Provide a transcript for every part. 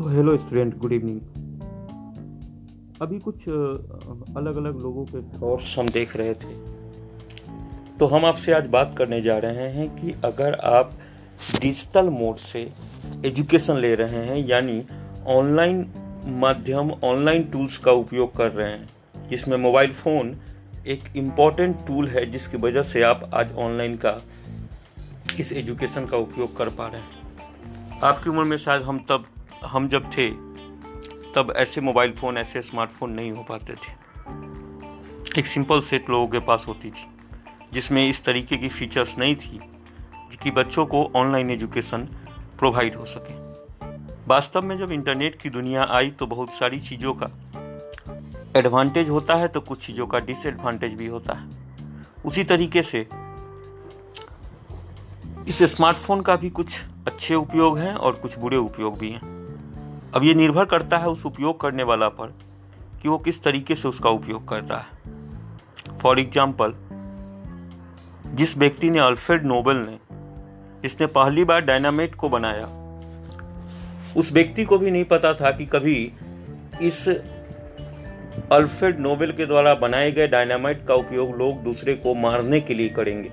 So hello student good evening अभी कुछ अलग अलग लोगों के थॉट्स हम देख रहे थे। तो हम आपसे आज बात करने जा रहे हैं कि अगर आप डिजिटल मोड से एजुकेशन ले रहे हैं, यानी ऑनलाइन माध्यम ऑनलाइन टूल्स का उपयोग कर रहे हैं, जिसमें मोबाइल फ़ोन एक इंपॉर्टेंट टूल है, जिसकी वजह से आप आज ऑनलाइन का इस एजुकेशन का उपयोग कर पा रहे हैं। आपकी उम्र में शायद हम तब हम जब थे, तब ऐसे मोबाइल फ़ोन, ऐसे स्मार्टफ़ोन नहीं हो पाते थे। एक सिंपल सेट लोगों के पास होती थी, जिसमें इस तरीके की फीचर्स नहीं थी, कि बच्चों को ऑनलाइन एजुकेशन प्रोवाइड हो सके। वास्तव में जब इंटरनेट की दुनिया आई तो बहुत सारी चीज़ों का एडवांटेज होता है तो कुछ चीज़ों का डिसएडवांटेज भी होता है। उसी तरीके से इस स्मार्टफ़ोन का भी कुछ अच्छे उपयोग हैं और कुछ बुरे उपयोग भी हैं। अब ये निर्भर करता है उस उपयोग करने वाला पर कि वो किस तरीके से उसका उपयोग कर रहा है। फॉर एग्ज़ाम्पल जिस व्यक्ति ने अल्फ्रेड नोबल ने, जिसने पहली बार डायनामेट को बनाया, उस व्यक्ति को भी नहीं पता था कि कभी इस अल्फ्रेड नोबेल के द्वारा बनाए गए डायनामाइट का उपयोग लोग दूसरे को मारने के लिए करेंगे।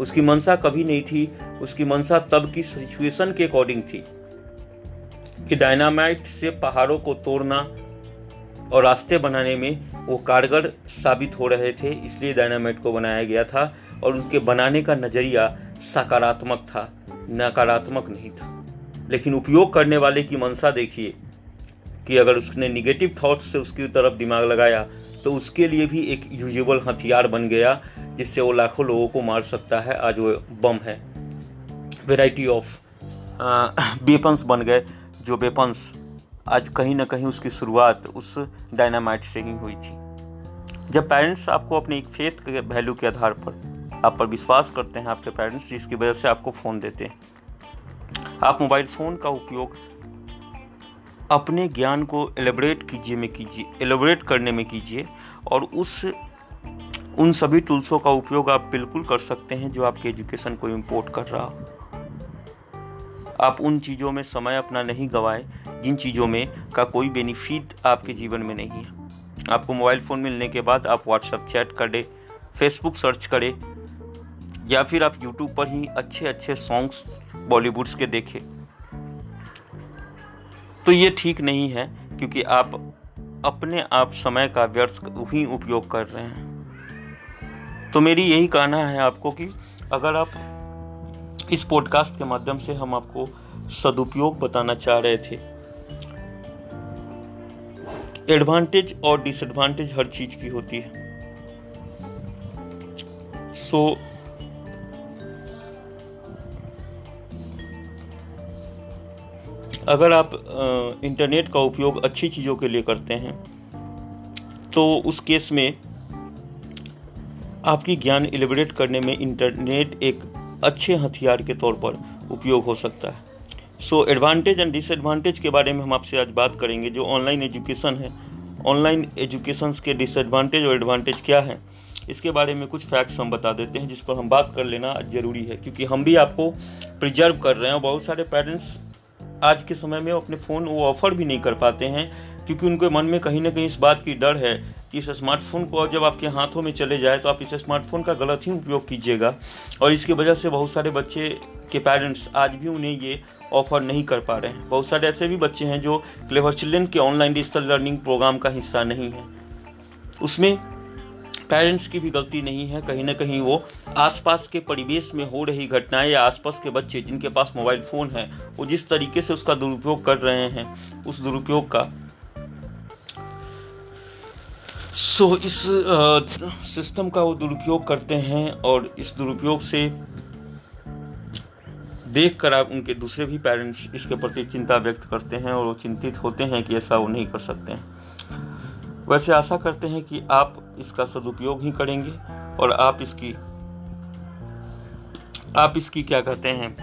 उसकी मंशा कभी नहीं थी, उसकी मंशा तब की सिचुएशन के अकॉर्डिंग थी। कि डायनामाइट से पहाड़ों को तोड़ना और रास्ते बनाने में वो कारगर साबित हो रहे थे, इसलिए डायनामाइट को बनाया गया था और उनके बनाने का नज़रिया सकारात्मक था, नकारात्मक नहीं था। लेकिन उपयोग करने वाले की मंशा देखिए कि अगर उसने निगेटिव थॉट्स से उसकी तरफ़ दिमाग लगाया तो उसके लिए भी एक यूजेबल हथियार बन गया, जिससे वो लाखों लोगों को मार सकता है। आज वो बम है। वेराइटी ऑफ़ वेपन्स बन गए। जो वेपन्स आज कहीं ना कहीं उसकी शुरुआत उस डायनामाइट से ही हुई थी। जब पेरेंट्स आपको अपने एक फेथ के वैल्यू के आधार पर आप पर विश्वास करते हैं आपके पेरेंट्स जिसकी वजह से आपको फ़ोन देते हैं। आप मोबाइल फ़ोन का उपयोग अपने ज्ञान को एलेबरेट कीजिए में कीजिए एलेबरेट करने में कीजिए और उस, उन सभी टूल्सों का उपयोग आप बिल्कुल कर सकते हैं जो आपके एजुकेशन को इम्पोर्ट कर रहा हो। आप उन चीज़ों में समय अपना नहीं गवाएँ, जिन चीज़ों में का कोई बेनिफिट आपके जीवन में नहीं है। आपको मोबाइल फ़ोन मिलने के बाद आप व्हाट्सअप चैट करें फेसबुक सर्च करें, या फिर आप यूट्यूब पर ही अच्छे अच्छे सॉन्ग्स बॉलीवुड्स के देखें। तो ये ठीक नहीं है, क्योंकि आप अपने आप समय का व्यर्थ ही उपयोग कर रहे हैं। तो मेरी यही कहना है आपको कि अगर आप इस पॉडकास्ट के माध्यम से हम आपको सदुपयोग बताना चाह रहे थे। एडवांटेज और डिसएडवांटेज हर चीज़ की होती है। सो so, अगर आप इंटरनेट का उपयोग अच्छी चीज़ों के लिए करते हैं तो उस केस में आपकी ज्ञान एलिबरेट करने में इंटरनेट एक अच्छे हथियार के तौर पर उपयोग हो सकता है। सो एडवांटेज एंड डिसएडवांटेज के बारे में हम आपसे आज बात करेंगे, जो ऑनलाइन एजुकेशन है। ऑनलाइन एजुकेशन के डिसएडवांटेज और एडवांटेज क्या है? इसके बारे में कुछ फैक्ट्स हम बता देते हैं, जिस पर हम बात कर लेना ज़रूरी है, क्योंकि हम भी आपको प्रिजर्व कर रहे हैं और बहुत सारे पेरेंट्स आज के समय में अपने फ़ोन वो ऑफ़र भी नहीं कर पाते हैं, क्योंकि उनके मन में कहीं ना कहीं इस बात की डर है कि इस स्मार्टफ़ोन को जब आपके हाथों में चले जाए तो आप इस स्मार्टफ़ोन का गलत ही उपयोग कीजिएगा। और इसकी वजह से बहुत सारे बच्चे के पेरेंट्स आज भी उन्हें ये ऑफ़र नहीं कर पा रहे हैं। बहुत सारे ऐसे भी बच्चे हैं जो क्लेवर चिल्ड्रेन के ऑनलाइन डिजिटल लर्निंग प्रोग्राम का हिस्सा नहीं है। उसमें पेरेंट्स की भी गलती नहीं है। कहीं ना कहीं वो आसपास के परिवेश में हो रही घटनाएँ या आसपास के बच्चे जिनके पास मोबाइल फ़ोन है, वो जिस तरीके से उसका दुरुपयोग कर रहे हैं, उस दुरुपयोग का सो so, इस सिस्टम का वो दुरुपयोग करते हैं और इस दुरुपयोग से देख कर आप उनके दूसरे भी पेरेंट्स इसके प्रति चिंता व्यक्त करते हैं और वो चिंतित होते हैं कि ऐसा वो नहीं कर सकते हैं। वैसे आशा करते हैं कि आप इसका सदुपयोग ही करेंगे और आप इसकी आप इसकी क्या कहते हैं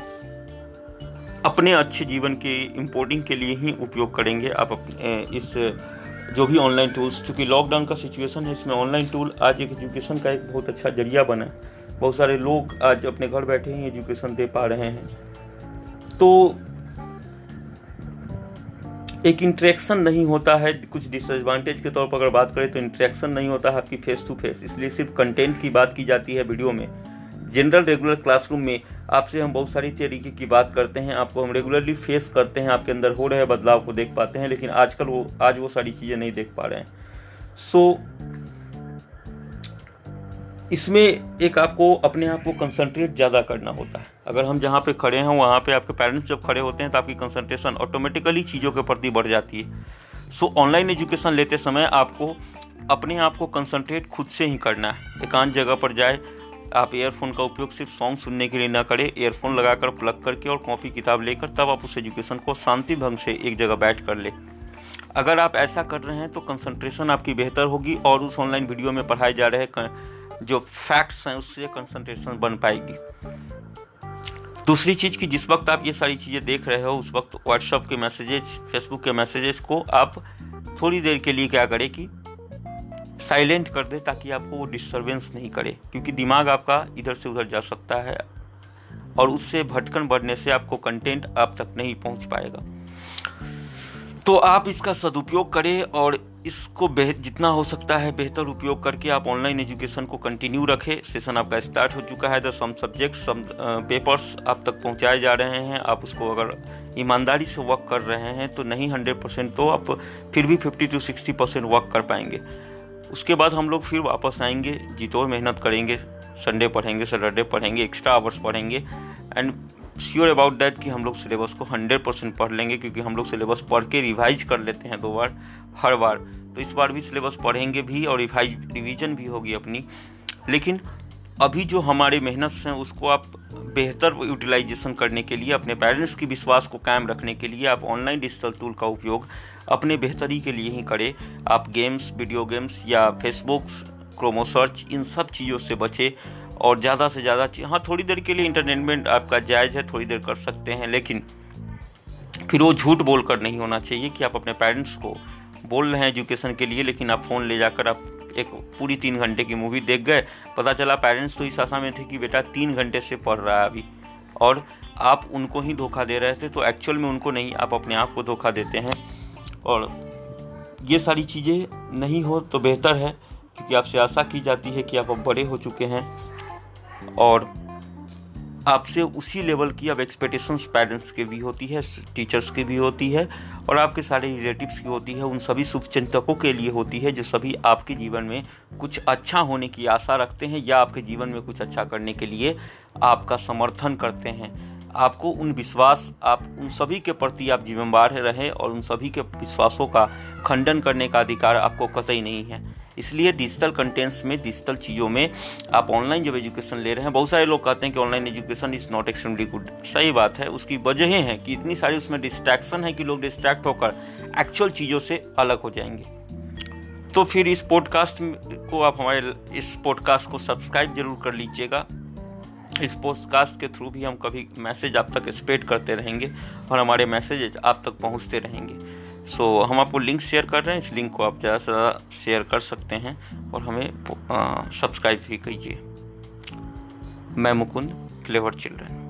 अपने अच्छे जीवन के इम्पोर्टिंग के लिए ही उपयोग करेंगे। आप अपने इस जो भी ऑनलाइन टूल्स चूँकि लॉकडाउन का सिचुएशन है, इसमें ऑनलाइन टूल आज एक एजुकेशन का एक बहुत अच्छा ज़रिया बना है। बहुत सारे लोग आज अपने घर बैठे ही एजुकेशन दे पा रहे हैं। तो एक इंट्रैक्शन नहीं होता है, कुछ डिसएडवांटेज के तौर पर अगर बात करें तो इंट्रैक्शन नहीं होता है आपकी फेस टू फेस इसलिए सिर्फ़ कंटेंट की बात की जाती है वीडियो में। जनरल रेगुलर क्लासरूम में आपसे हम बहुत सारी तरीके की बात करते हैं आपको हम रेगुलरली फेस करते हैं आपके अंदर हो रहे बदलाव को देख पाते हैं लेकिन आजकल वो आज वो सारी चीज़ें नहीं देख पा रहे हैं। सो so, इसमें एक आपको अपने आप को कंसंट्रेट ज़्यादा करना होता है। अगर हम जहाँ पे खड़े हैं वहाँ पे आपके पेरेंट्स जब खड़े होते हैं तो आपकी कंसंट्रेशन ऑटोमेटिकली चीज़ों के प्रति बढ़ जाती है। सो ऑनलाइन एजुकेशन लेते समय आपको अपने आप को कंसंट्रेट खुद से ही करना है। एकांत जगह पर जाए आप ईयरफोन का उपयोग सिर्फ़ सॉन्ग सुनने के लिए ना करें ईयरफोन लगाकर प्लग करके और कॉपी किताब लेकर तब आप उस एजुकेशन को शांति भंग से एक जगह बैठ कर ले। अगर आप ऐसा कर रहे हैं तो कंसंट्रेशन आपकी बेहतर होगी और उस ऑनलाइन वीडियो में पढ़ाए जा रहे जो फैक्ट्स हैं उससे कंसंट्रेशन बन पाएगी। दूसरी चीज़ कि जिस वक्त आप ये सारी चीज़ें देख रहे हो, उस वक्त व्हाट्सअप के मैसेजेस फेसबुक के मैसेजेस को आप थोड़ी देर के लिए क्या करें कि साइलेंट कर दे ताकि आपको वो डिस्टर्बेंस नहीं करे, क्योंकि दिमाग आपका इधर से उधर जा सकता है और उससे भटकन बढ़ने से आपको कंटेंट आप तक नहीं पहुँच पाएगा। तो आप इसका सदुपयोग करें और इसको जितना हो सकता है बेहतर उपयोग करके आप ऑनलाइन एजुकेशन को कंटिन्यू रखें। सेशन आपका स्टार्ट हो चुका है। The some subject some papers आप तक पहुँचाए जा रहे हैं। आप उसको अगर ईमानदारी से वर्क कर रहे हैं तो नहीं हंड्रेड परसेंट तो आप फिर भी fifty to sixty percent work कर पाएँगे। उसके बाद हम लोग फिर वापस आएँगे जितोर मेहनत करेंगे संडे पढ़ेंगे सैटरडे पढ़ेंगे एक्स्ट्रा आवर्स पढ़ेंगे एंड श्योर अबाउट दैट कि हम लोग सिलेबस को हंड्रेड परसेंट पढ़ लेंगे, क्योंकि हम लोग सिलेबस पढ़ के रिवाइज कर लेते हैं दो बार, हर बार। तो इस बार भी सिलेबस पढ़ेंगे भी और रिवाइज रिविजन भी होगी अपनी। लेकिन अभी जो हमारे मेहनत हैं उसको आप बेहतर यूटिलाइजेशन करने के लिए, अपने पेरेंट्स की विश्वास को कायम रखने के लिए आप ऑनलाइन डिजिटल टूल का उपयोग अपने बेहतरी के लिए ही करें। आप गेम्स वीडियो गेम्स या फेसबुक क्रोमोसर्च इन सब चीज़ों से बचें और ज़्यादा से ज़्यादा हाँ थोड़ी देर के लिए इंटरटेनमेंट आपका जायज़ है, थोड़ी देर कर सकते हैं, लेकिन फिर वो झूठ बोल कर नहीं होना चाहिए कि आप अपने पेरेंट्स को बोल रहे हैं एजुकेशन के लिए, लेकिन आप फ़ोन ले जाकर आप एक पूरी तीन घंटे की मूवी देख गए। पता चला पेरेंट्स तो इस आशा में थे कि बेटा तीन घंटे से पढ़ रहा है अभी। और आप उनको ही धोखा दे रहे थे तो एक्चुअल में उनको नहीं, आप अपने आप को धोखा देते हैं। और ये सारी चीज़ें नहीं हो तो बेहतर है, क्योंकि आपसे आशा की जाती है कि आप अब बड़े हो चुके हैं। और आपसे उसी लेवल की अब एक्सपेक्टेशंस पेरेंट्स के भी होती है टीचर्स की भी होती है और आपके सारे रिलेटिव्स की होती है, उन सभी शुभचिंतकों के लिए होती है जो सभी आपके जीवन में कुछ अच्छा होने की आशा रखते हैं या आपके जीवन में कुछ अच्छा करने के लिए आपका समर्थन करते हैं। आपको उन विश्वास, आप उन सभी के प्रति आप जिम्मेवार रहें और उन सभी के विश्वासों का खंडन करने का अधिकार आपको कतई नहीं है। इसलिए डिजिटल कंटेंट्स में डिजिटल चीज़ों में आप ऑनलाइन जब एजुकेशन ले रहे हैं, बहुत सारे लोग कहते हैं कि online education is not extremely good सही बात है, उसकी वजह हैं कि इतनी सारी उसमें डिस्ट्रैक्शन है कि लोग डिस्ट्रैक्ट होकर एक्चुअल चीज़ों से अलग हो जाएँगे। तो फिर इस पॉडकास्ट को आप हमारे, इस पॉडकास्ट को सब्सक्राइब ज़रूर कर लीजिएगा। इस पॉडकास्ट के थ्रू भी हम कभी मैसेज आप तक स्प्रेड करते रहेंगे और हमारे मैसेज आप तक पहुँचते रहेंगे। सो so, हम आपको लिंक शेयर कर रहे हैं। इस लिंक को आप ज़्यादा से ज़्यादा शेयर कर सकते हैं और हमें सब्सक्राइब भी कीजिए मैं मुकुंद क्लेवर चिल्ड्रन